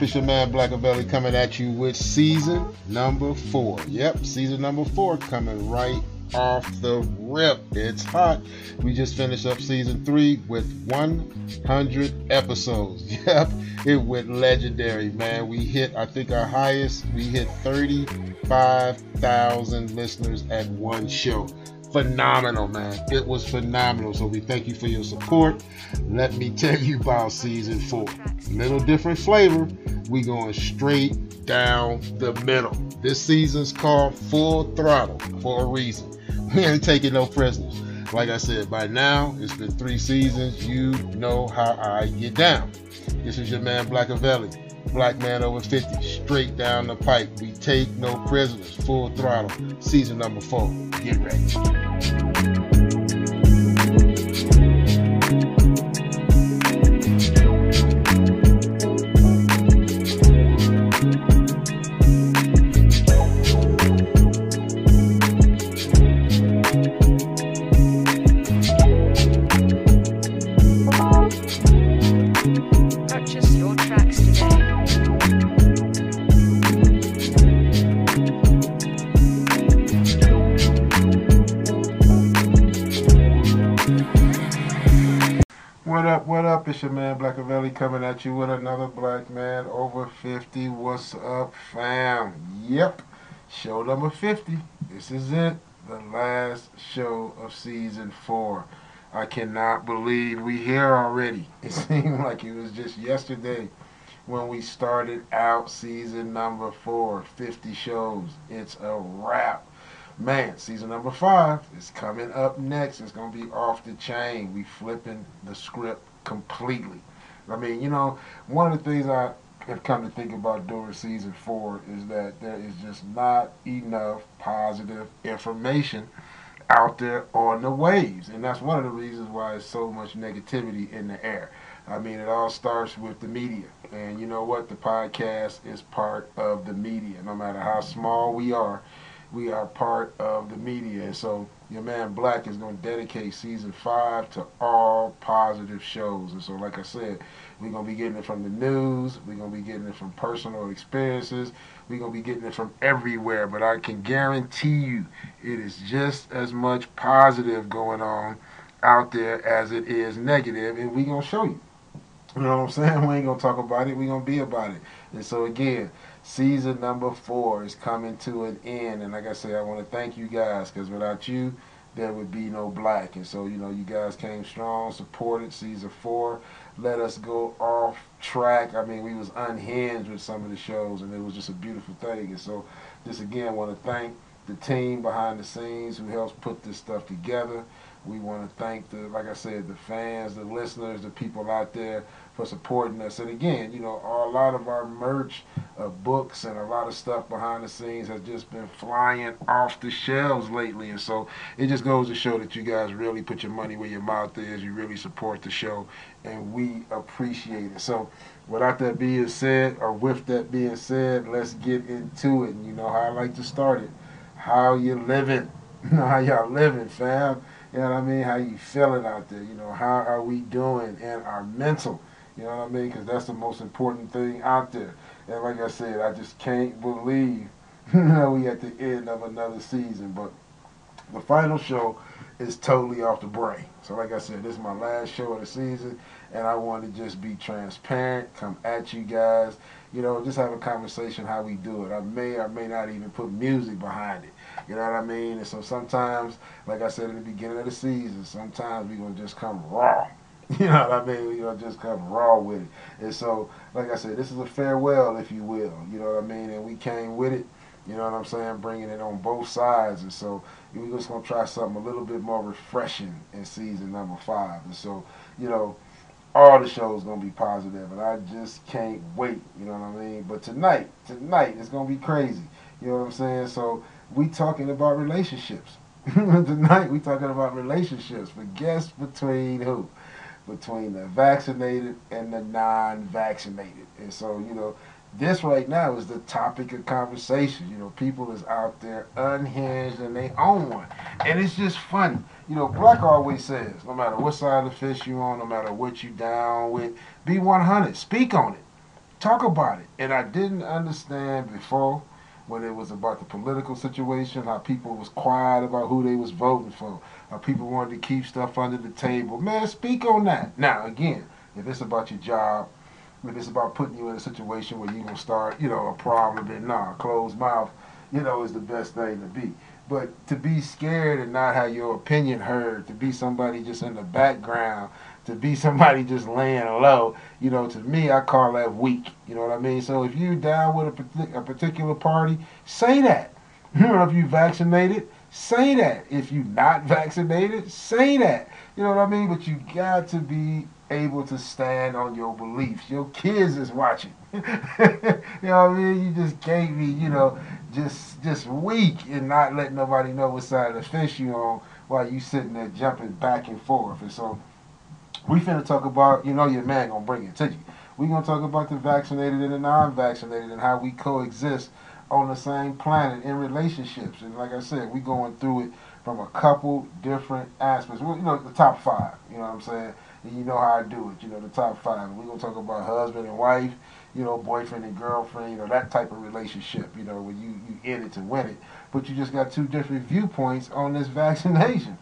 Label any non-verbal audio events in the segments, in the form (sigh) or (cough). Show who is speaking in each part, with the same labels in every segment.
Speaker 1: Up? It's your man Blackavelli coming at you with season number four. Yep, season number four coming right off the rip. It's hot. We just finished up season three with 100 episodes. (laughs) Yep, it went legendary, man. We hit, I think, our highest. We hit 35,000 listeners at one show phenomenal, man. It was phenomenal. So we thank you for your support. Let me tell you about season four. Little different flavor. We going straight down the middle. This season's called Full Throttle for a reason. (laughs) We ain't taking no prisoners. Like I said, by now it's been three seasons. You know how I get down. This is your man Black Blackavelli. Black man over 50, straight down the pipe. We take no prisoners. Full throttle. Season number four. Get ready. It's your man Blackavelli coming at you with another black man over 50. What's up, fam? Yep, show number 50. This is it, the last show of season four. I cannot believe we here already. (laughs) It seemed like it was just yesterday when we started out season number four. 50 shows. It's a wrap. Man, season number five is coming up next. It's gonna be off the chain. We flipping the script completely. I mean, you know, one of the things I have come to think about during season four is that there is just not enough positive information out there on the waves. And that's one of the reasons why there's so much negativity in the air. I mean, it all starts with the media. And you know what? The podcast is part of the media. No matter how small we are, we are part of the media. And so your man Black is going to dedicate season five to all positive shows. And so, like I said, we're going to be getting it from the news. We're going to be getting it from personal experiences. We're going to be getting it from everywhere. But I can guarantee you it is just as much positive going on out there as it is negative, And we're going to show you. You know what I'm saying? (laughs) We ain't going to talk about it. We're going to be about it. And so, again, season number four is coming to an end. And like I say, I want to thank you guys because without you, there would be no black. And so, you know, you guys came strong, supported season four, let us go off track. I mean, we was unhinged with some of the shows, and it was just a beautiful thing. And so, just again, want to thank the team behind the scenes who helps put this stuff together. We want to thank the, like I said, the fans, the listeners, the people out there for supporting us. And again, you know, a lot of our merch, uh, books, and a lot of stuff behind the scenes has just been flying off the shelves lately. And so it just goes to show that you guys really put your money where your mouth is. You really support the show, and we appreciate it. So without that being said, or with that being said, let's get into it. And you know how I like to start it. How you living? (laughs) How y'all living, fam? You know what I mean? How you feeling out there? You know, how are we doing in our mental? You know what I mean? Because that's the most important thing out there. And like I said, I just can't believe (laughs) know, we at the end of another season. But the final show is totally off the brain. So like I said, this is my last show of the season, and I want to just be transparent, come at you guys, you know, just have a conversation how we do it. I may or may not even put music behind it. You know what I mean? And so sometimes, like I said at the beginning of the season, sometimes we're going to just come raw. (laughs) You know what I mean? Going to just come raw with it. And so, like I said, this is a farewell, if you will. You know what I mean? And we came with it. You know what I'm saying? Bringing it on both sides. And so we're just going to try something a little bit more refreshing in season number five. And so, you know, all the shows going to be positive, and I just can't wait. You know what I mean? But tonight, tonight, it's going to be crazy. You know what I'm saying? So we talking about relationships. (laughs) tonight, we talking about relationships. But guess between who? Between the vaccinated and the non-vaccinated. And so, you know, this right now is the topic of conversation. You know, people is out there unhinged and they own one. And it's just funny. You know, Black always says, no matter what side of the fence you on, no matter what you down with, be 100. Speak on it. Talk about it. And I didn't understand before when it was about the political situation, how people was quiet about who they was voting for, how people wanted to keep stuff under the table. Man, speak on that. Now, again, if it's about your job, if it's about putting you in a situation where you're gonna start, you know, a problem, then nah, closed mouth, you know, is the best thing to be. But to be scared and not have your opinion heard, to be somebody just in the background, to be (laughs) somebody just laying low, you know, to me, I call that weak. You know what I mean? So if you're down with a, a particular party, say that. (laughs) You know, if you vaccinated, say that. If you're not vaccinated, say that. You know what I mean? But you got to be able to stand on your beliefs. Your kids is watching. (laughs) you know what I mean? You just can't be, you know, just just weak and not let nobody know what side of the fence you on while you sitting there jumping back and forth. And so we finna talk about, you know, your man gonna bring it to you. We gonna talk about the vaccinated and the non-vaccinated and how we coexist on the same planet in relationships. And like I said, we going through it from a couple different aspects. Well, you know, the top five. You know what I'm saying? And you know how I do it. You know, the top five. We're gonna talk about husband and wife. You know, boyfriend and girlfriend. You know, that type of relationship. You know, when you you in it to win it, but you just got two different viewpoints on this (laughs) vaccination.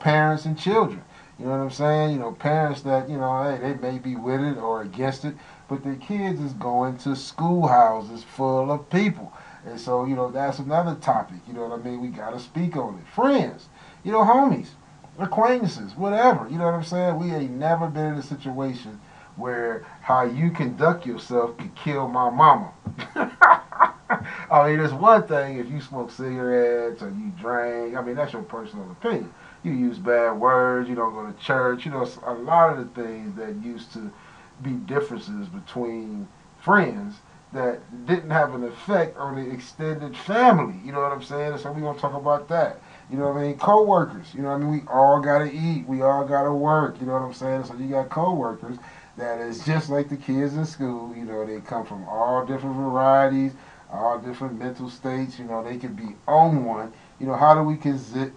Speaker 1: Parents and children. You know what I'm saying? You know, parents that, you know, hey, they may be with it or against it, but their kids is going to schoolhouses full of people. And so, you know, that's another topic. You know what I mean? We got to speak on it. Friends, you know, homies, acquaintances, whatever. You know what I'm saying? We ain't never been in a situation where how you conduct yourself could kill my mama. (laughs) I mean, it's one thing if you smoke cigarettes or you drink. I mean, that's your personal opinion. You use bad words. You don't go to church. You know, a lot of the things that used to be differences between friends that didn't have an effect on the extended family. You know what I'm saying? so we gonna talk about that. You know what I mean? Co-workers. You know what I mean? We all gotta eat. We all gotta work. You know what I'm saying? So you got co-workers that is just like the kids in school. You know, they come from all different varieties, all different mental states. You know, they could be on one. You know, how do we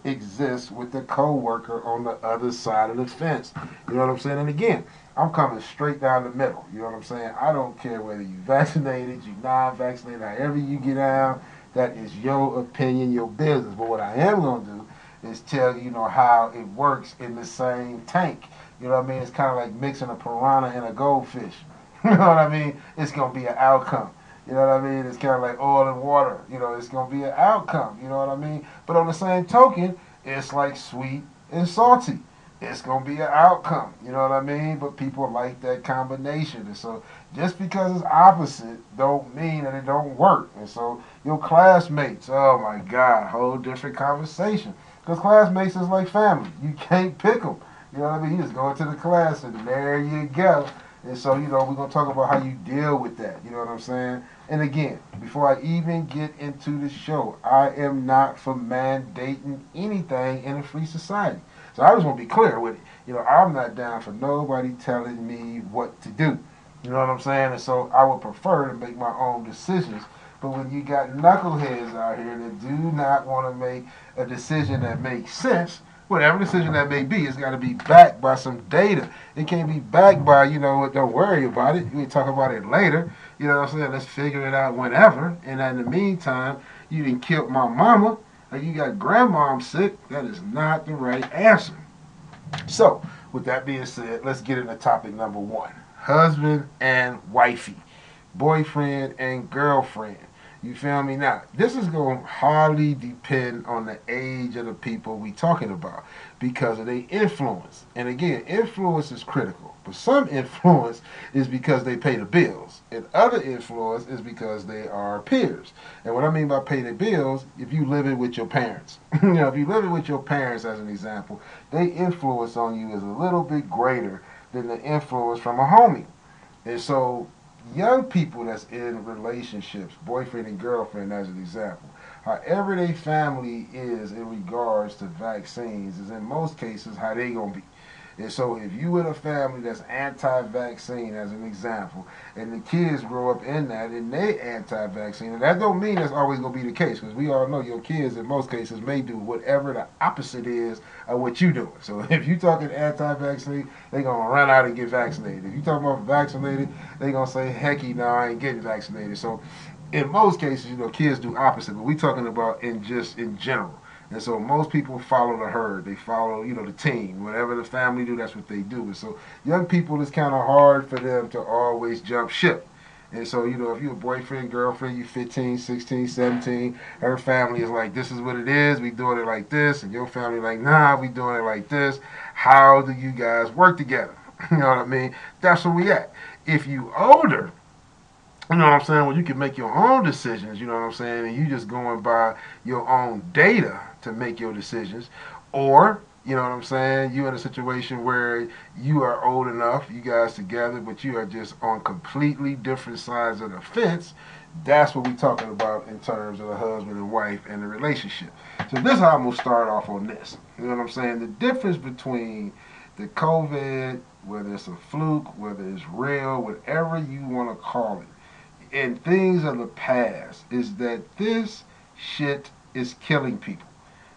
Speaker 1: exist with the co-worker on the other side of the fence? You know what I'm saying? And again, I'm coming straight down the middle. You know what I'm saying? I don't care whether you (laughs) vaccinated, you non-vaccinated, however you get out. That is your opinion, your business. But what I am gonna do is tell you, you know, how it works in the same tank. You know what I mean? It's kind of like mixing a piranha and a goldfish. (laughs) you know what I mean? It's gonna be an outcome. You know what I mean? It's kind of like oil and water. You know, it's gonna be an outcome. You know what I mean? But on the same token, it's like sweet and salty it's gonna be an outcome. You know what I mean? But people like that combination, and so just because it's opposite, don't mean that it don't work. And so your classmates, oh my God, whole different conversation. Because classmates is like family. You can't pick them. You know what I mean? You just go into the class, and there you go. And so, you know, we're going to talk about how you deal with that. You know what I'm saying? And again, before I even get into the show, I am not for mandating anything in a free society. So I just want to be clear with it. You know, I'm not down for nobody telling me what to do. You know what I'm saying? And so I would prefer to make my own decisions. But when you got knuckleheads out here that do not want to make a decision that makes sense, whatever decision that may be, it's got to be backed by some data. It can't be backed by, you know, don't worry about it. We can talk about it later. You know what I'm saying? Let's figure it out whenever. And in the meantime, you didn't kill my mama or you got grandmom sick. That is not the right answer. So, with that being said, let's get into topic number one husband and wifey, boyfriend and girlfriend. You feel me? Now, this is going to hardly depend on the age of the people we talking about because of their influence. And again, influence is critical. But some (laughs) influence is because they pay the bills. And other influence is because they are peers. And what I mean by pay the bills, if you living with your parents. (laughs) you know, if you living with your parents as an example, they influence on you is a little bit greater than the influence from a homie. And so young people that's in relationships, boyfriend and girlfriend as an example, however their family is in regards to vaccines is in most cases how they gonna be. And so if you in a family that's anti-vaccine, as an example, and the kids grow up in that and they anti-vaccine, and that don't mean that's always gonna be the case, because we all know your kids in most cases may do whatever the opposite is of what you're doing. So (laughs) if you talking anti-vaccine, they gonna run out and get vaccinated. If you talking about vaccinated, they gonna say, hecky, no, I ain't getting vaccinated. So in most cases, you know, kids do opposite, but we talking about in just in general. And so most people follow the herd. They follow, you know, the team. Whatever the family do, that's what they do. And so young people, it's kind of hard for them to always jump ship. And so, you know, if you're a boyfriend, girlfriend, you're 15, 16, 17, her family is like, this is what it is. We doing it like this. And your family like, nah, we doing it like this. How do you guys work together? (laughs) you know what I mean? That's where we at. If you older, you know what I'm saying? Well, you can make your own decisions, you know what I'm saying? And you just going by your own data to make your decisions. Or, you know what I'm saying? you're in a situation where you are old enough, you guys together, but you are just on completely different sides of the fence. That's what we're talking about in terms of the husband and wife and the relationship. So this is how I'm gonna start off on this. You know what I'm saying? The difference between the COVID, whether it's a fluke, whether it's real, whatever you want to call it, and things of the past, is that this shit is killing people.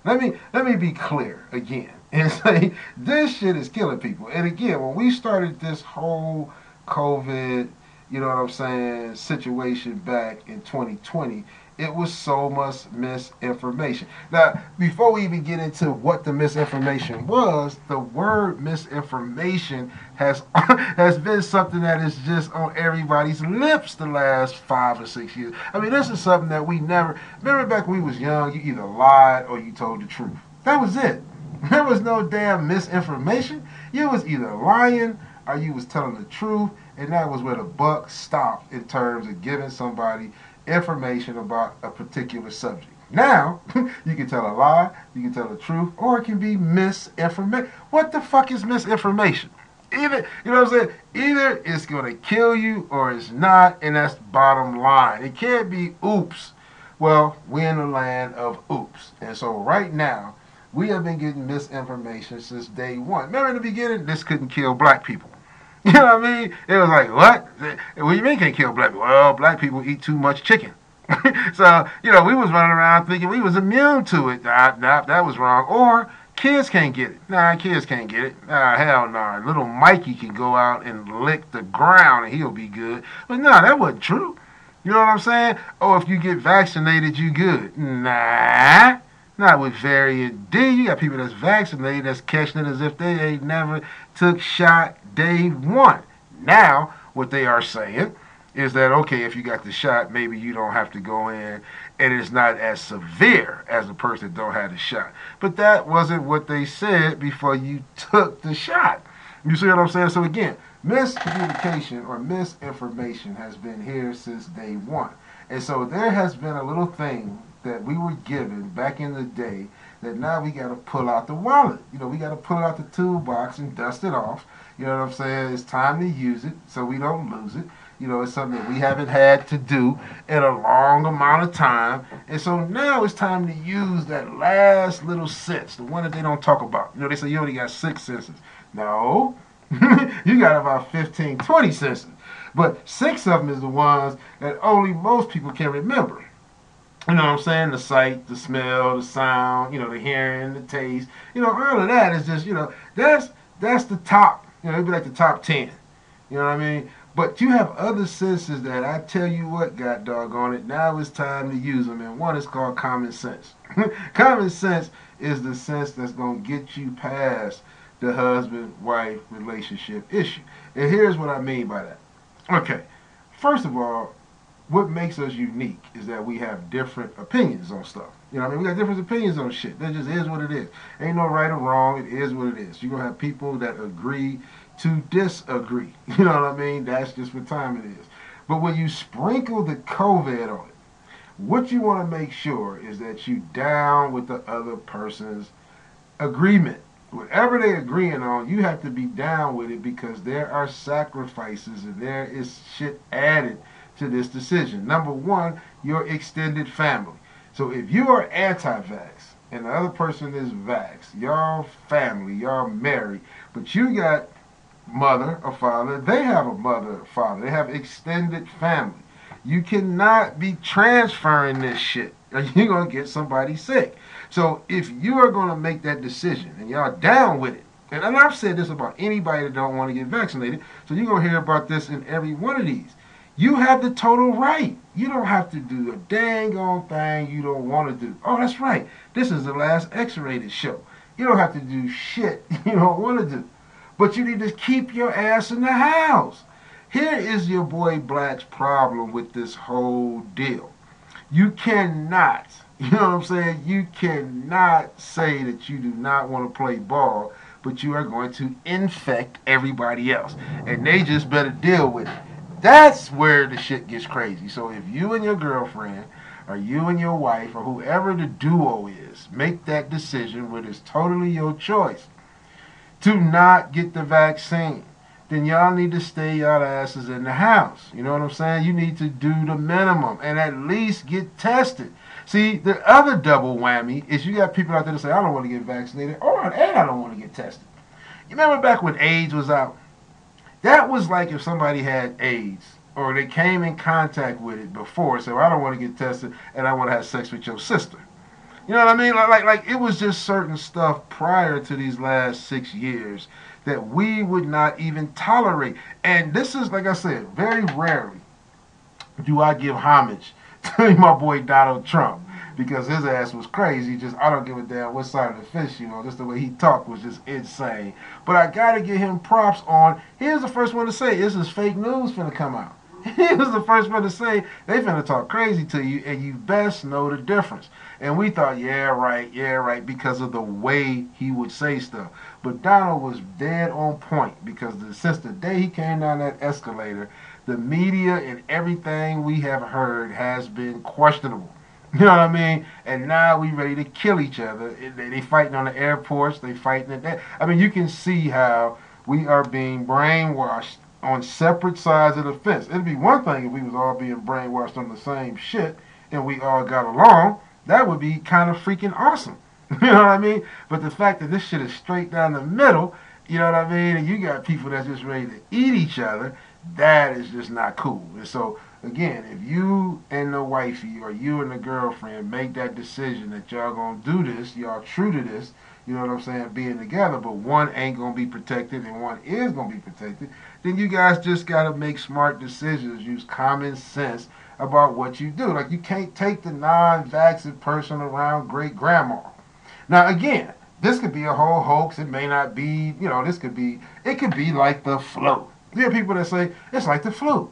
Speaker 1: Let me let me be clear again (laughs) and say this shit is killing people. And again, when we started this whole COVID, you know what I'm saying, situation back in 2020, it was so much misinformation. Now, before we even get into what the misinformation was, the word misinformation has (laughs) has been something that is just on everybody's lips the last five or six years. I mean, this is something that we never remember back when we was young. You either lied or you told the truth. That was it. (laughs) There was no damn misinformation. You was either lying or you was telling the truth, and that was where the buck stopped in terms of giving somebody information about a particular subject. Now, (laughs) you can tell a lie, you can tell the truth, or it can be misinformation. What the fuck is misinformation? Either, you know what I'm saying? Either it's going to kill you or it's not, and that's bottom line. It can't be oops. Well, we're in the land of oops. And so right now, we have been getting misinformation since day one. Remember in the beginning, this couldn't kill black people. (laughs) You know what I mean? It was like, what? What do you mean can't kill black people? Well, black people eat too much chicken. (laughs) so, you know, we was running around thinking we was immune to it. Nah, nah, that was wrong. Or kids can't get it. Nah, kids can't get it. Nah, hell no. Nah. Little Mikey can go out and lick the ground and he'll be good. But nah, that wasn't true. You know what I'm saying? Oh, if you get vaccinated, you good. Nah. Not with variant D. You got people that's vaccinated that's catching it as if they ain't never took shot day one. Now, what they are saying is that, okay, if you got the shot, maybe you don't have to go in and it's not as severe as a person that don't have the shot. But that wasn't what they said before you took the shot. You see what I'm saying? So again, miscommunication or misinformation has been here since day one. And so there has been a little thing that we were given back in the day that now we got to pull out the wallet. You know, we got to pull out the toolbox and dust it off. You know what I'm saying? It's time to use it so we don't lose it. You know, it's something that we haven't had to do in a long amount of time. And so now it's time to use that last little sense, the one that they don't talk about. You know, they say you only got six senses. No, (laughs) you got about 15, 20 senses. But six of them is the ones that only most people can remember. You know what I'm saying? The sight, the smell, the sound, you know, the hearing, the taste. You know, all of that is just, you know, that's that's the top. You know, it'd be like the top ten. You know what I mean? But you have other senses that I tell you what, God doggone it, now it's time to use them. And one is called common sense. (laughs) common sense is the sense that's going to get you past the husband-wife relationship issue. And here's what I mean by that. Okay, first of all, what makes us unique is that we have different opinions on stuff. You know, what I mean, we got different opinions on shit. That just is what it is. Ain't no right or wrong. It is what it is. You're gonna have people that agree to disagree. (laughs) You know what I mean? That's just what time it is. But when you sprinkle the COVID on it, what you want to make sure is that you down with the other person's agreement. Whatever they're agreeing on, you have to be down with it because there are sacrifices and there is shit added to this decision. Number one, your extended family. So if you are anti-vax and the other person is vax, y'all family, y'all married, but you got mother or father, they have a mother or father, they have extended family. You cannot be transferring this shit (laughs) or you're going to get somebody sick. So if you are going to make that decision and y'all down with it, and, I've said this about anybody that don't want to get vaccinated, so you're going to hear about this in every one of these. You have the total right. You don't have to do a dang on thing you don't want to do. Oh, that's right. This is the last X-rated show. You don't have to do shit (laughs) you don't want to do. But you need to keep your ass in the house. Here is your boy Black's problem with this whole deal. You cannot, (laughs) you know what I'm saying? You cannot say that you do not want to play ball, but you are going to infect everybody else. And they just better deal with it. That's where the shit gets crazy. So if you and your girlfriend, or you and your wife, or whoever the duo is, make that decision, where it's totally your choice, to not get the vaccine, then y'all need to stay y'all asses in the house. You know what I'm saying? You need to do the minimum and at least get tested. See, the other double whammy is you got people out there that say, I don't want to get vaccinated, or and I don't want to get tested. You remember back when AIDS was out? That was like if somebody had AIDS or they came in contact with it before, so I don't want to get tested and I want to have sex with your sister. You know what I mean? Like, like, like it was just certain stuff prior to these last six years that we would not even tolerate. And this is, like I said, very rarely do I give homage (laughs) to my boy Donald Trump because his ass was crazy. Just I don't give a damn what side of the fence you know. Just the way he talked was just insane. But I gotta give him props on. Here's the first one to say this is fake news finna come out. (laughs) He was the first one to say they finna talk crazy to you, and you best know the difference. And we thought, yeah, right, yeah, right, because of the way he would say stuff. But Donald was dead on point because the, since the day he came down that escalator, the media and everything we have heard has been questionable. (laughs) You know what I mean? And now we ready to kill each other. They, they fighting on the airports. They fighting at that. I mean, you can see how we are being brainwashed on separate sides of the fence. It'd be one thing if we was all being brainwashed on the same shit and we all got along. That would be kind of freaking awesome. (laughs) You know what I mean? But the fact that this shit is straight down the middle, you know what I mean? And you got people that's just ready to eat each other, that is just not cool. And so, again, if you and the wifey or you and the girlfriend make that decision that y'all gonna do this, y'all true to this, you know what I'm saying, being together, but one ain't gonna be protected and one is gonna be protected, then you guys just gotta make smart decisions, use common sense about what you do. Like you can't take the non-vaccinated person around great grandma. Now again, this could be a whole hoax. It may not be, you know, this could be, it could be like the flu. There are people that say it's like the flu.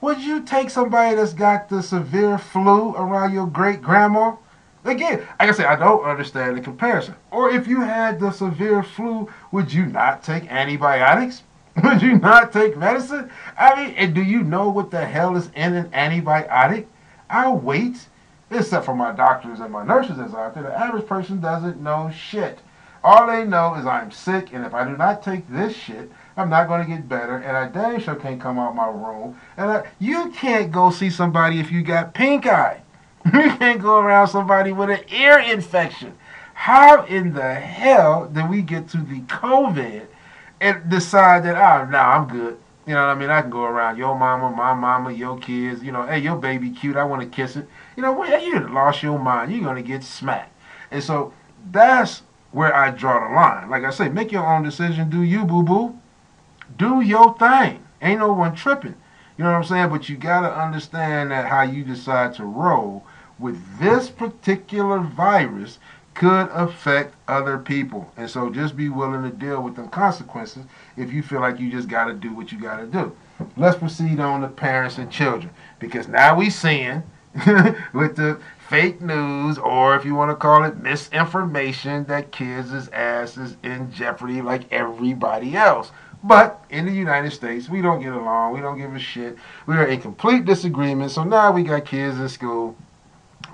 Speaker 1: Would you take somebody that's got the severe flu around your great grandma? Again, like I said, I don't understand the comparison. Or if you had the severe flu, would you not take antibiotics? (laughs) Would you not take medicine? I mean, and do you know what the hell is in an antibiotic? I'll wait except for my doctors and my nurses that's out there, the average person doesn't know shit. All they know is I'm sick, and if I do not take this shit, I'm not going to get better, and I dang sure can't come out my room. And I, you can't go see somebody if you got pink eye. (laughs) you can't go around somebody with an ear infection. How in the hell did we get to the COVID and decide that, oh, no, nah, I'm good. You know what I mean? I can go around your mama, my mama, your kids. You know, hey, your baby cute. I want to kiss it. You know, well, you lost your mind. You're gonna get smacked. And so that's where I draw the line. Like I say, make your own decision. Do you, boo boo? Do your thing. Ain't no one tripping. You know what I'm saying? But you gotta understand that how you decide to roll with this particular virus could affect other people. And so just be willing to deal with the consequences if you feel like you just got to do what you got to do. Let's proceed on to parents and children because now we seeing (laughs) with the fake news or if you want to call it misinformation that kids' asses in jeopardy like everybody else. But in the United States, we don't get along. We don't give a shit. We are in complete disagreement. So now we got kids in school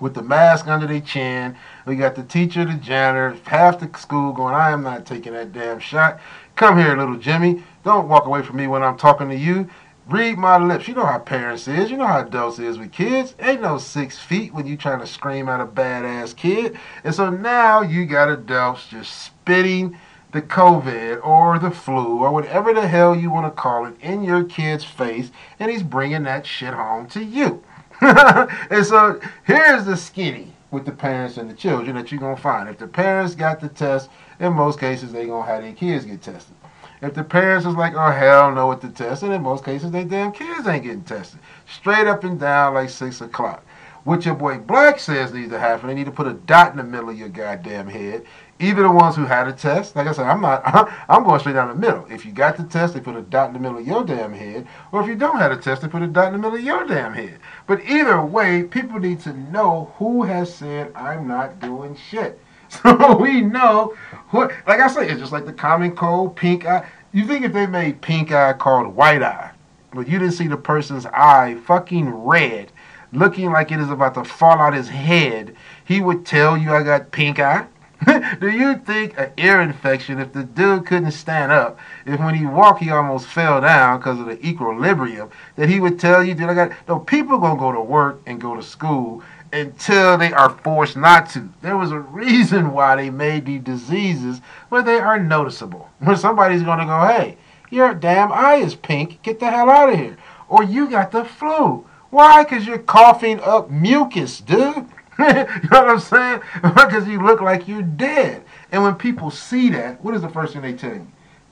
Speaker 1: with the mask under their chin. We got the teacher, the janitor, half the school going, I am not taking that damn shot. Come here, little Jimmy. Don't walk away from me when I'm talking to you. Read my lips. You know how parents is. You know how adults is with kids. Ain't no six feet when you trying to scream at a badass kid. And so now you got adults just spitting the COVID or the flu or whatever the hell you want to call it in your kid's face, and he's bringing that shit home to you. (laughs) and so here's the skinny with the parents and the children that you're going to find. If the parents got the test, in most cases, they going to have their kids get tested. If the parents is like, oh hell no with the test, and in most cases they damn kids ain't getting tested. Straight up and down like six o'clock. What your boy Black says needs to happen, they need to put a dot in the middle of your goddamn head. Either the ones who had a test, like I said, I'm not, (laughs) I'm going straight down the middle. If you got the test, they put a dot in the middle of your damn head, or if you don't have a test, they put a dot in the middle of your damn head. But either way, people need to know who has said I'm not doing shit. (laughs) So we know what, like I say, it's just like the common cold, pink eye. You think if they made pink eye called white eye, but you didn't see the person's eye fucking red, looking like it is about to fall out his head, he would tell you I got pink eye? (laughs) Do you think an ear infection, if the dude couldn't stand up, if when he walked he almost fell down because of the equilibrium, that he would tell you, dude, I got no people gonna go to work and go to school until they are forced not to. There was a reason why they made these diseases where they are noticeable. Where somebody's to go, hey, your damn eye is pink, get the hell out of here. Or you got the flu. Why? Because you're coughing up mucus, dude. (laughs) you know what I'm saying? (laughs) Because you look like you're dead. And when people see that, what is the first thing they tell you?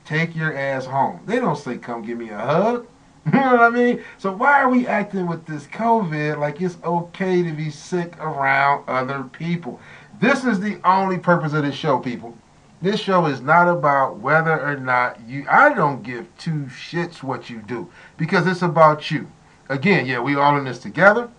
Speaker 1: Take your ass home. They don't say, come give me a hug. (laughs) You know what I mean? So why are we acting with this COVID like it's okay to be sick around other people? This is the only purpose of this show, people. This show is not about whether or not you. I don't give two shits what you do because it's about you. Again, yeah, we all in this together.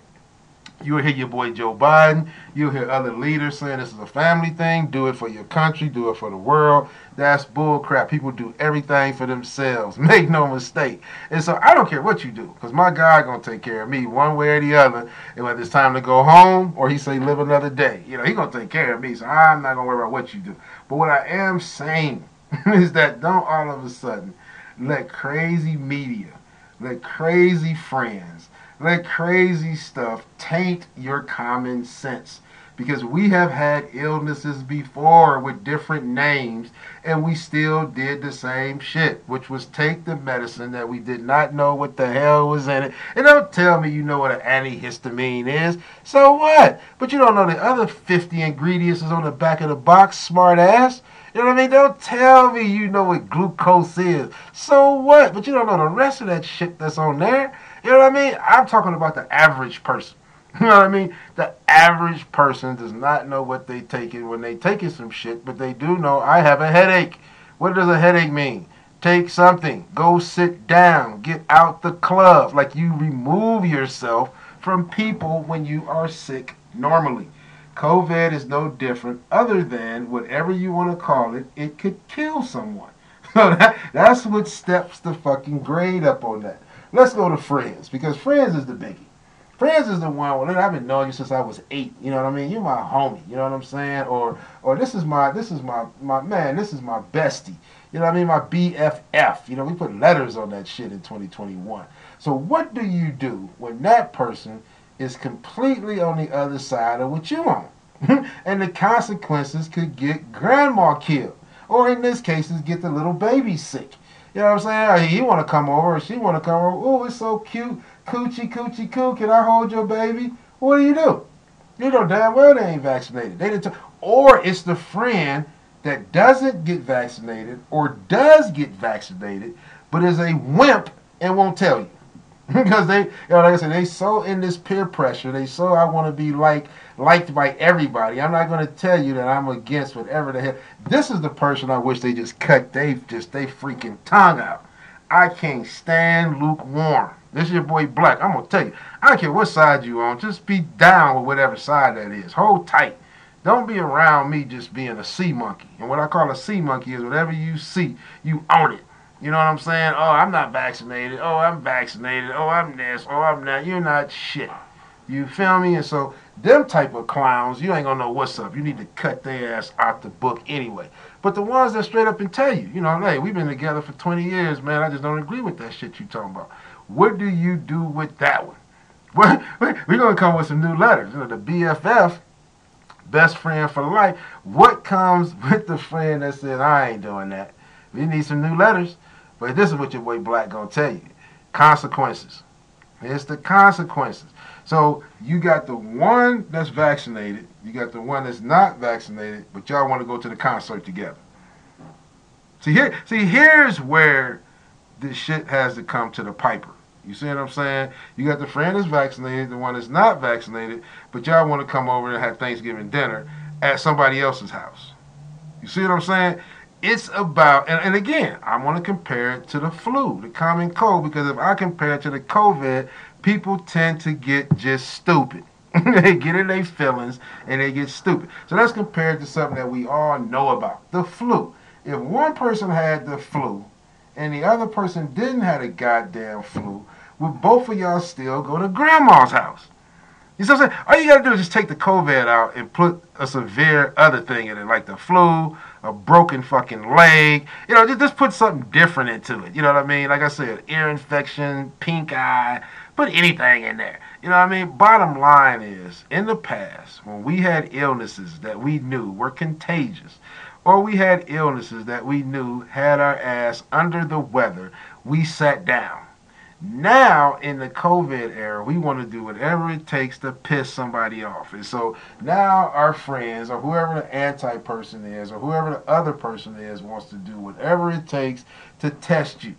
Speaker 1: You'll hear your boy Joe Biden. You'll hear other leaders saying this is a family thing. Do it for your country. Do it for the world. That's bullcrap. People do everything for themselves. (laughs) Make no mistake. And so I don't care what you do, because my God gonna take care of me one way or the other. And whether it's time to go home or he say live another day, you know, he gonna take care of me. So I'm not gonna worry about what you do. But what I am saying (laughs) is that don't all of a sudden let crazy media, let crazy friends let crazy stuff taint your common sense. Because we have had illnesses before with different names, and we still did the same shit, which was take the medicine that we did not know what the hell was in it. And don't tell me you know what an antihistamine is. So what? But you don't know the other 50 ingredients is on the back of the box, smart ass. You know what I mean? Don't tell me you know what glucose is. So what? But you don't know the rest of that shit that's on there. You know what I mean? I'm talking about the average person. (laughs) You know what I mean? The average person does not know what they taking when they taking some shit, but they do know I have a headache. What does a headache mean? Take something, go sit down, get out the club. Like you remove yourself from people when you are sick normally. COVID is no different other than whatever you want to call it, it could kill someone. (laughs) So that, that's what steps the fucking grade up on that. Let's go to Friends because Friends is the biggie. Friends is the one. Well, I've been knowing you since I was eight. You know what I mean? You're my homie. You know what I'm saying? Or, or this is my, this is my, my man. This is my bestie. You know what I mean? My BFF. You know, we put letters on that shit in 2021. So what do you do when that person is completely on the other side of what you on? (laughs) and the consequences could get grandma killed, or in this case, is get the little baby sick. You know what I'm saying? He want to come over, she want to come over. Oh, it's so cute. Coochie, coochie, coo. Can I hold your baby? What do you do? You know damn well they ain't vaccinated. They didn't. Or it's the friend that doesn't get vaccinated or does get vaccinated, but is a wimp and won't tell you. (laughs) because they, you know, like I said, they so in this peer pressure. They so I want to be like liked by everybody. I'm not going to tell you that I'm against whatever the hell. This is the person I wish they just cut. They just they freaking tongue out. I can't stand lukewarm. This is your boy Black. I'm gonna tell you. I don't care what side you on. Just be down with whatever side that is. Hold tight. Don't be around me just being a sea monkey. And what I call a sea monkey is whatever you see, you own it. You know what I'm saying? Oh, I'm not vaccinated. Oh, I'm vaccinated. Oh, I'm this. Oh, I'm that. You're not shit. You feel me? And so them type of clowns, you ain't gonna know what's up. You need to cut their ass out the book anyway. But the ones that straight up and tell you, you know, hey, we've been together for 20 years, man. I just don't agree with that shit you talking about. What do you do with that one? (laughs) We're, to come with some new letters. You know, the BFF, best friend for life. What comes (laughs) with the friend that says, I ain't doing that? We need some new letters. But this is what your boy Black to tell you. Consequences. It's the consequences. So you got the one that's vaccinated, you got the one that's not vaccinated, but y'all want to go to the concert together. See here, see here's where this shit has to come to the piper. You see what I'm saying? You got the friend that's vaccinated, the one that's not vaccinated, but y'all want to come over and have Thanksgiving dinner at somebody else's house. You see what I'm saying? It's about, and, and again, I want to compare it to the flu, the common cold, because if I compare it to the COVID, people tend to get just stupid. (laughs) they get in their feelings and they get stupid. So let's compare it to something that we all know about the flu. If one person had the flu and the other person didn't have a goddamn flu, would both of y'all still go to grandma's house? You see what I'm saying? All you gotta do is just take the COVID out and put a severe other thing in it, like the flu, a broken fucking leg. You know, just, just put something different into it. You know what I mean? Like I said, ear infection, pink eye, put anything in there. You know what I mean? Bottom line is, in the past, when we had illnesses that we knew were contagious, or we had illnesses that we knew had our ass under the weather, we sat down. Now, in the COVID era, we want to do whatever it takes to piss somebody off. And so now our friends, or whoever the anti person is, or whoever the other person is, wants to do whatever it takes to test you.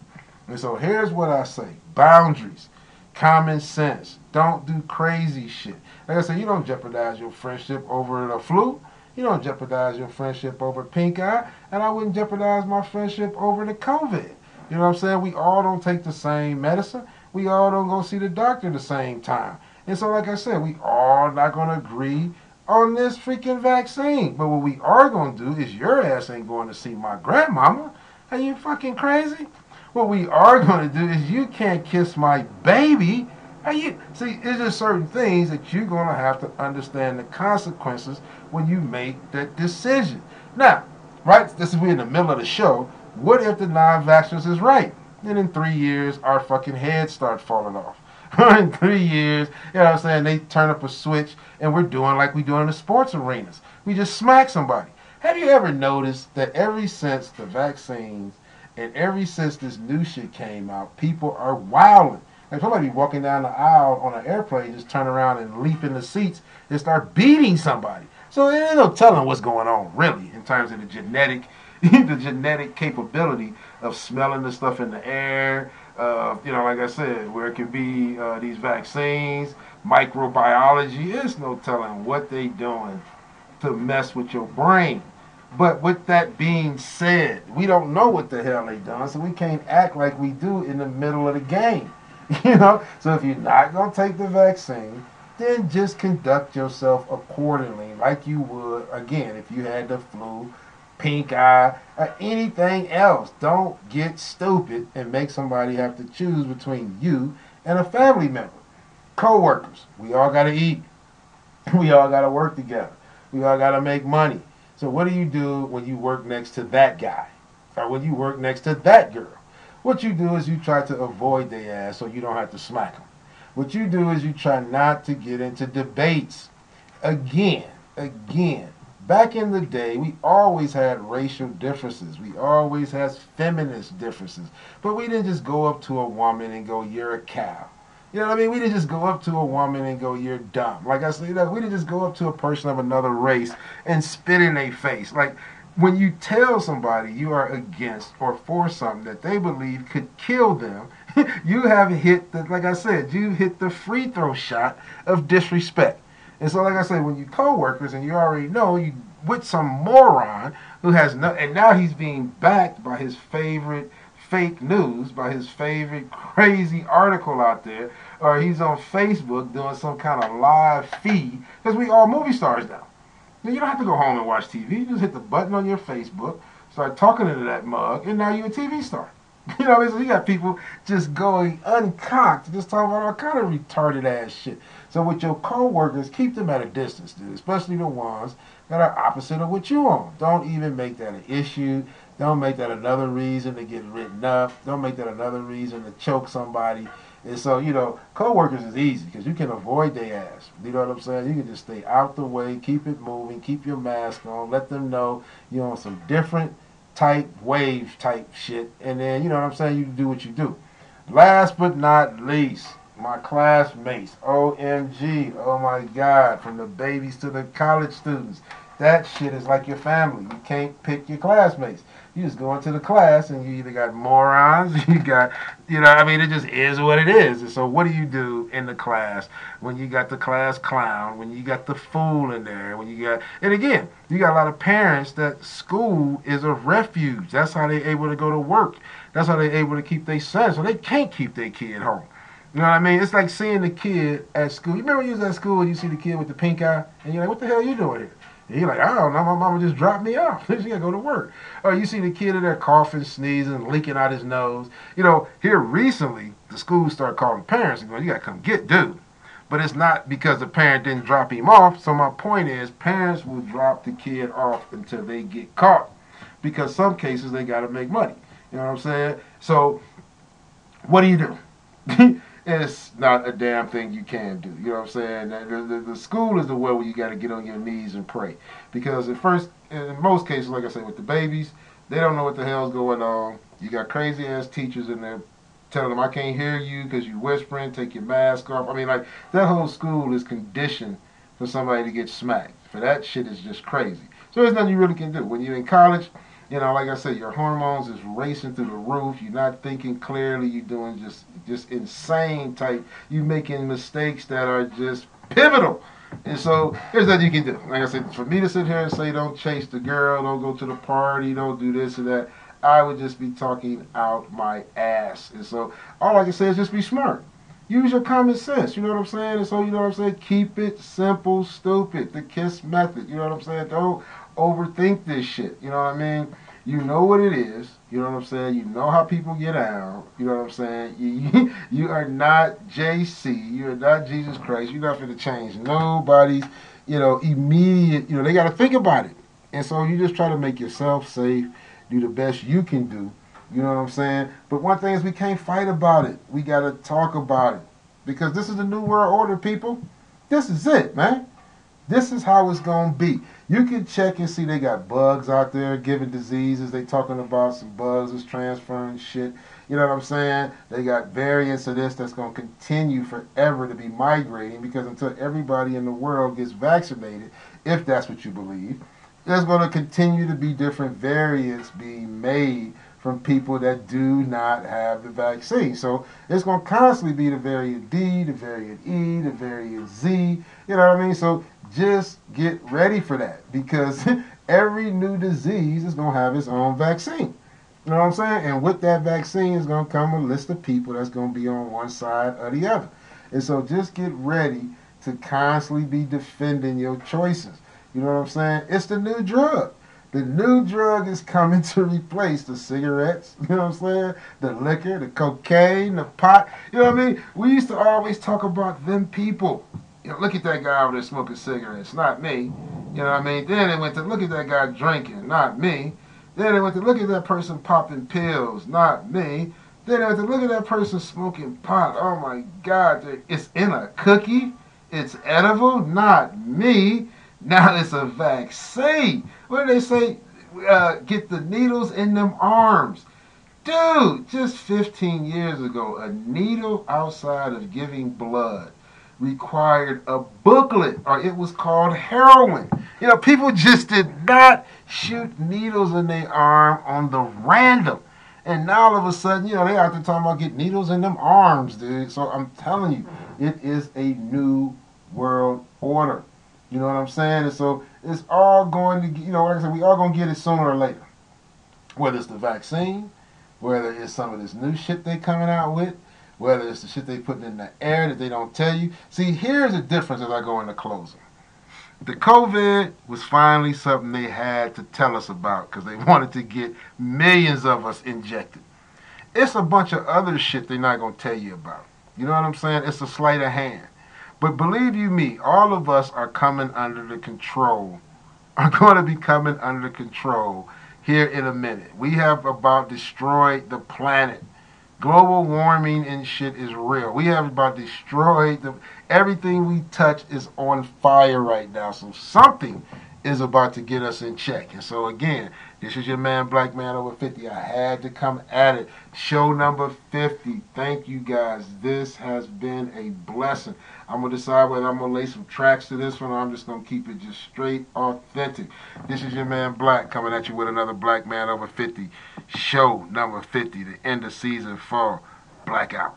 Speaker 1: And so here's what I say boundaries, common sense. Don't do crazy shit. Like I said, you don't jeopardize your friendship over the flu. You don't jeopardize your friendship over pink eye. And I wouldn't jeopardize my friendship over the COVID. You know what I'm saying? We all don't take the same medicine. We all don't go see the doctor the same time. And so, like I said, we all not going to agree on this freaking vaccine. But what we are going to do is your ass ain't going to see my grandmama. Are you fucking crazy? What we are going to do is you can't kiss my baby. Are you see? There's just certain things that you're going to have to understand the consequences when you make that decision. Now, right? This is we in the middle of the show. What if the non-vaxxers is right? Then in three years, our fucking heads start falling off. (laughs) in three years, you know what I'm saying? They turn up a switch and we're doing like we do in the sports arenas. We just smack somebody. Have you ever noticed that ever since the vaccines and ever since this new shit came out, people are wilding? Like somebody be walking down the aisle on an airplane, just turn around and leap in the seats and start beating somebody. So there ain't no telling what's going on, really, in terms of the genetic (laughs) the genetic capability of smelling the stuff in the air. Uh, you know, like I said, where it could be uh, these vaccines, microbiology. There's no telling what they're doing to mess with your brain. But with that being said, we don't know what the hell they done, so we can't act like we do in the middle of the game. (laughs) You know, so if you're not gonna take the vaccine, then just conduct yourself accordingly, like you would again if you had the flu pink eye, or anything else. Don't get stupid and make somebody have to choose between you and a family member. Co-workers, we all got to eat. (laughs) We all got to work together. We all got to make money. So what do you do when you work next to that guy? Or when you work next to that girl? What you do is you try to avoid their ass so you don't have to smack them. What you do is you try not to get into debates. Again, again, back in the day, we always had racial differences. We always had feminist differences. But we didn't just go up to a woman and go, you're a cow. You know what I mean? We didn't just go up to a woman and go, you're dumb. Like I said, we didn't just go up to a person of another race and spit in their face. Like, when you tell somebody you are against or for something that they believe could kill them, (laughs) you have hit the, like I said, you hit the free throw shot of disrespect. And so, like I say, when you co-workers and you already know you with some moron who has no, and now he's being backed by his favorite fake news, by his favorite crazy article out there, or he's on Facebook doing some kind of live feed, because we all movie stars now. now. You don't have to go home and watch TV. You just hit the button on your Facebook, start talking into that mug, and now you're a TV star. (laughs) You know, so you got people just going uncocked, just talking about all kind of retarded ass shit. So with your co-workers, keep them at a distance, dude, especially the ones that are opposite of what you on. Don't even make that an issue. Don't make that another reason to get written up. Don't make that another reason to choke somebody. And so, you know, co-workers is easy because you can avoid their ass. You know what I'm saying? You can just stay out the way, keep it moving, keep your mask on, let them know you're on some different type wave type shit. And then, you know what I'm saying? You do what you do. Last but not least, my classmates, OMG, oh my God, from the babies to the college students. That shit is like your family. You can't pick your classmates. You just go into the class and you either got morons, (laughs) you got, you know, I mean, it just is what it is. And so, what do you do in the class when you got the class clown, when you got the fool in there, when you got, and again, you got a lot of parents that school is a refuge. That's how they're able to go to work. That's how they're able to keep their son. So they can't keep their kid home. You know what I mean? It's like seeing the kid at school. You remember you was at school and you see the kid with the pink eye, and you're like, "What the hell are you doing here?" And you're like, "I don't know. My mama just dropped me off. (laughs) she gotta go to work." Or you see the kid in there coughing, sneezing, leaking out his nose. You know, here recently, the schools start calling parents and going, "You gotta come get dude." But it's not because the parent didn't drop him off. So my point is, parents will drop the kid off until they get caught, because some cases they gotta make money. You know what I'm saying? So, what do you do? (laughs) it's not a damn thing you can do. You know what I'm saying? The, the, the school is the way where you got to get on your knees and pray. Because at first, in most cases, like I said, with the babies, they don't know what the hell's going on. You got crazy ass teachers in there telling them, I can't hear you because you whispering, take your mask off. I mean, like, that whole school is conditioned for somebody to get smacked. For that shit is just crazy. So there's nothing you really can do. When you're in college, you know, like I said, your hormones is racing through the roof. You're not thinking clearly. You're doing just just insane type. You're making mistakes that are just pivotal. And so here's what you can do. Like I said, for me to sit here and say don't chase the girl, don't go to the party, don't do this or that, I would just be talking out my ass. And so all I can say is just be smart. Use your common sense. You know what I'm saying? And so you know what I'm saying? Keep it simple, stupid. The KISS method. You know what I'm saying? Don't overthink this shit. You know what I mean? You know what it is. You know what I'm saying? You know how people get out. You know what I'm saying? You, (laughs) you are not JC. You are not Jesus Christ. You're not going to change nobody's, you know, immediate, you know, they got to think about it. And so you just try to make yourself safe, do the best you can do. You know what I'm saying? But one thing is we can't fight about it. We got to talk about it. Because this is the new world order, people. This is it, man. This is how it's going to be. You can check and see they got bugs out there giving diseases. They talking about some bugs is transferring shit. You know what I'm saying? They got variants of this that's going to continue forever to be migrating because until everybody in the world gets vaccinated, if that's what you believe, there's going to continue to be different variants being made from people that do not have the vaccine. So it's going to constantly be the variant D, the variant E, the variant Z. You know what I mean? So just get ready for that because (laughs) every new disease is going to have its own vaccine. You know what I'm saying? And with that vaccine is going to come a list of people that's going to be on one side or the other. And so just get ready to constantly be defending your choices. You know what I'm saying? It's the new drug. The new drug is coming (laughs) to replace the cigarettes, you know what I'm saying? The liquor, the cocaine, the pot. You know what I mean? We used to always talk about them people you know, look at that guy over there smoking cigarettes, not me. You know what I mean? Then they went to look at that guy drinking, not me. Then they went to look at that person popping pills, not me. Then they went to look at that person smoking pot. Oh my God, it's in a cookie. It's edible, not me. Now it's a vaccine. What do they say? Uh, get the needles in them arms. Dude, just 15 years ago, a needle outside of giving blood required a booklet or it was called heroin. You know, people just did not shoot needles in their arm on the random. And now all of a sudden, you know, they out there talking about get needles in them arms, dude. So I'm telling you, it is a new world order. You know what I'm saying? And so it's all going to, you know, like I said, we all going to get it sooner or later. Whether it's the vaccine, whether it's some of this new shit they coming out with, whether it's the shit they putting in the air that they don't tell you. See, here's the difference as I go into closing. The COVID was finally something they had to tell us about because they (laughs) wanted to get millions of us injected. It's a bunch of other shit they're not going to tell you about. You know what I'm saying? It's a sleight of hand. But believe you me, all of us are coming under the control, (laughs) are going to be coming under control here in a minute. We have about destroyed the planet Global warming and shit is real. We have about destroyed the everything we touch is on fire right now. So something is about to get us in check. And so again, this is your man, Black Man Over 50. I had to come at it. Show number 50. Thank you guys. This has been a blessing. I'm going to decide whether I'm going to lay some tracks to this one or I'm just going to keep it just straight authentic. This is your man, Black, coming at you with another Black Man Over 50. Show number 50, the end of season four. Blackout.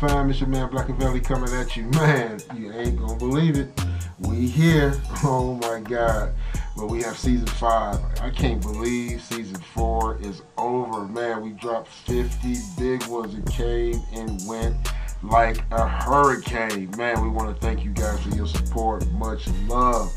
Speaker 1: Fam? It's your man Blackavelli coming at you. Man, you ain't gonna believe it. We here. (laughs) Oh my God. But we have season five. I can't believe season four is over. Man, we dropped 50 big ones. It came and went like a hurricane. Man, we want to thank you guys for your support. Much love.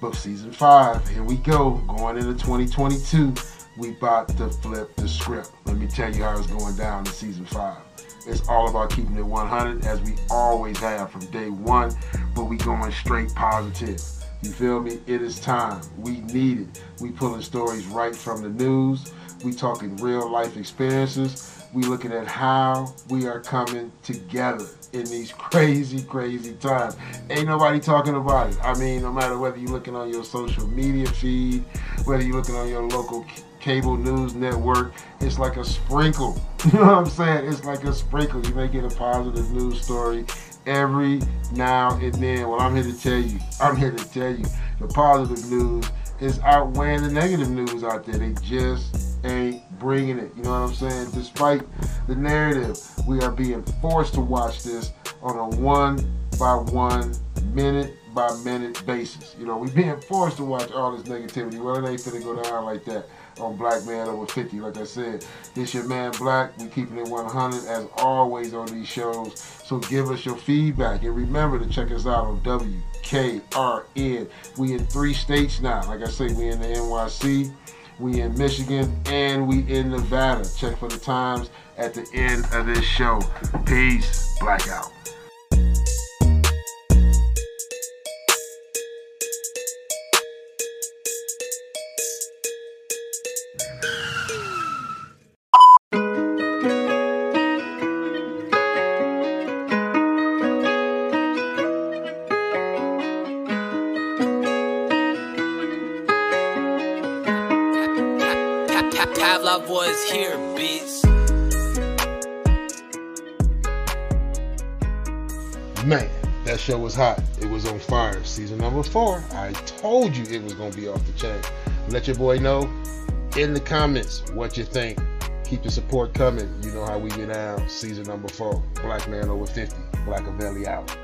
Speaker 1: But season five, here we go. Going into 2022, we about to flip the script. Let me tell you how it's going down in season five. It's all about keeping it 100 as we always have from day one, but we going straight positive. You feel me? It is time. We need it. We pulling stories right from the news. We talking real life experiences. We looking at how we are coming together in these (laughs) crazy, crazy times. Ain't nobody talking about it. I mean, no matter whether you're looking on your social media feed, whether you're looking on your local cable news network, it's like a sprinkle. (laughs) You know what I'm saying? It's like a sprinkle. You may get a positive news story every now and then. Well, I'm here to tell you, I'm here to tell you, the positive news is outweighing the negative news out there. They just ain't bringing it. You know what I'm saying? Despite the narrative, we are being forced to watch this on a one by one, minute by minute basis. You know, we being forced to watch all this negativity. Well, it ain't finna go down like that on Black Man Over 50. Like I said, this your man Black. We keeping it 100 as always on these shows. So give us your feedback and remember to check us out on WKRN. We in three states now. Like I say, we in the NYC, we in Michigan, and we in Nevada. Check for the times at the end of this show. Peace. Blackout.
Speaker 2: Pavlov was here, bitch.
Speaker 1: Man, that show was hot. It was on fire. Season number four. I told you it was gonna be off the chain. Let your boy know in the comments what you think. Keep the support coming. You know how we get down. Season number four. Black man over 50. Blackavelli out.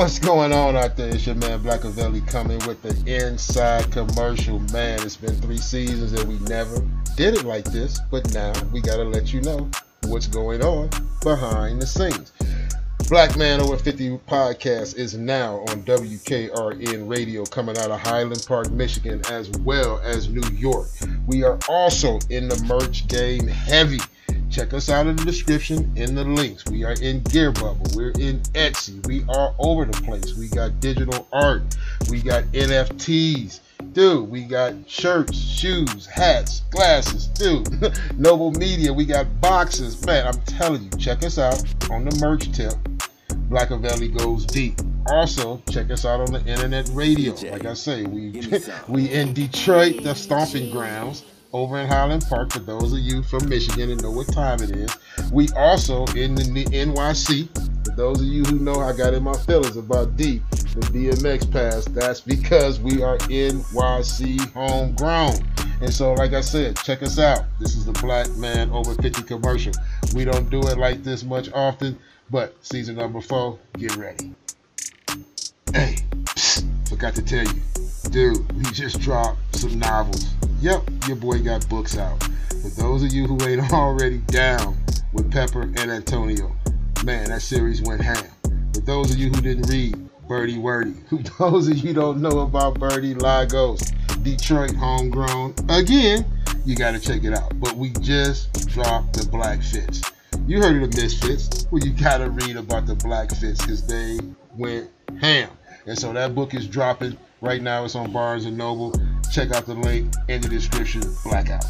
Speaker 1: What's going on out there? It's your man Blackavelli coming with the inside commercial. Man, it's been three seasons and we never did it like this, but now we gotta let you know what's going on behind the scenes. Black Man Over 50 podcast is now on WKRN radio coming out of Highland Park, Michigan, as well as New York. We are also in the merch game heavy. Check us out in the description in the links. We are in Gear Bubble. We're in Etsy. We are over the place. We got digital art. We got NFTs. Dude, we got shirts, shoes, hats, glasses. Dude, (laughs) Noble Media. We got boxes. Man, I'm telling you, check us out on the merch tip. Blackavelli Goes Deep. Also, check us out on the internet radio. Like I say, we
Speaker 3: give me (laughs) some.
Speaker 1: we in Detroit, the stomping grounds, over in Highland Park. For those of you from Michigan and know what time it is, we also in the NYC. For those of you who know, I got in my feelings about D, the DMX pass. That's because we are NYC homegrown. And so, like I said, check us out. This is the Black Man Over 50 commercial. We don't do it like this much often, but season number four, get ready. Hey, psst, forgot to tell you, dude, we just dropped some novels. Yep, your boy got books out. For those of you who ain't (laughs) already down with Pepper and Antonio, man, that series went ham. For those of you who didn't read Berty Werty, (laughs) who those of you don't know about Birdie Lagos, Detroit homegrown, again, you gotta check it out. But we just dropped the Black Fits. You heard of the Misfits. Well, you gotta read about the Black Fits because they went ham. And so that book is dropping right now. It's on Barnes and Noble. Check out the link in the description. Blackout.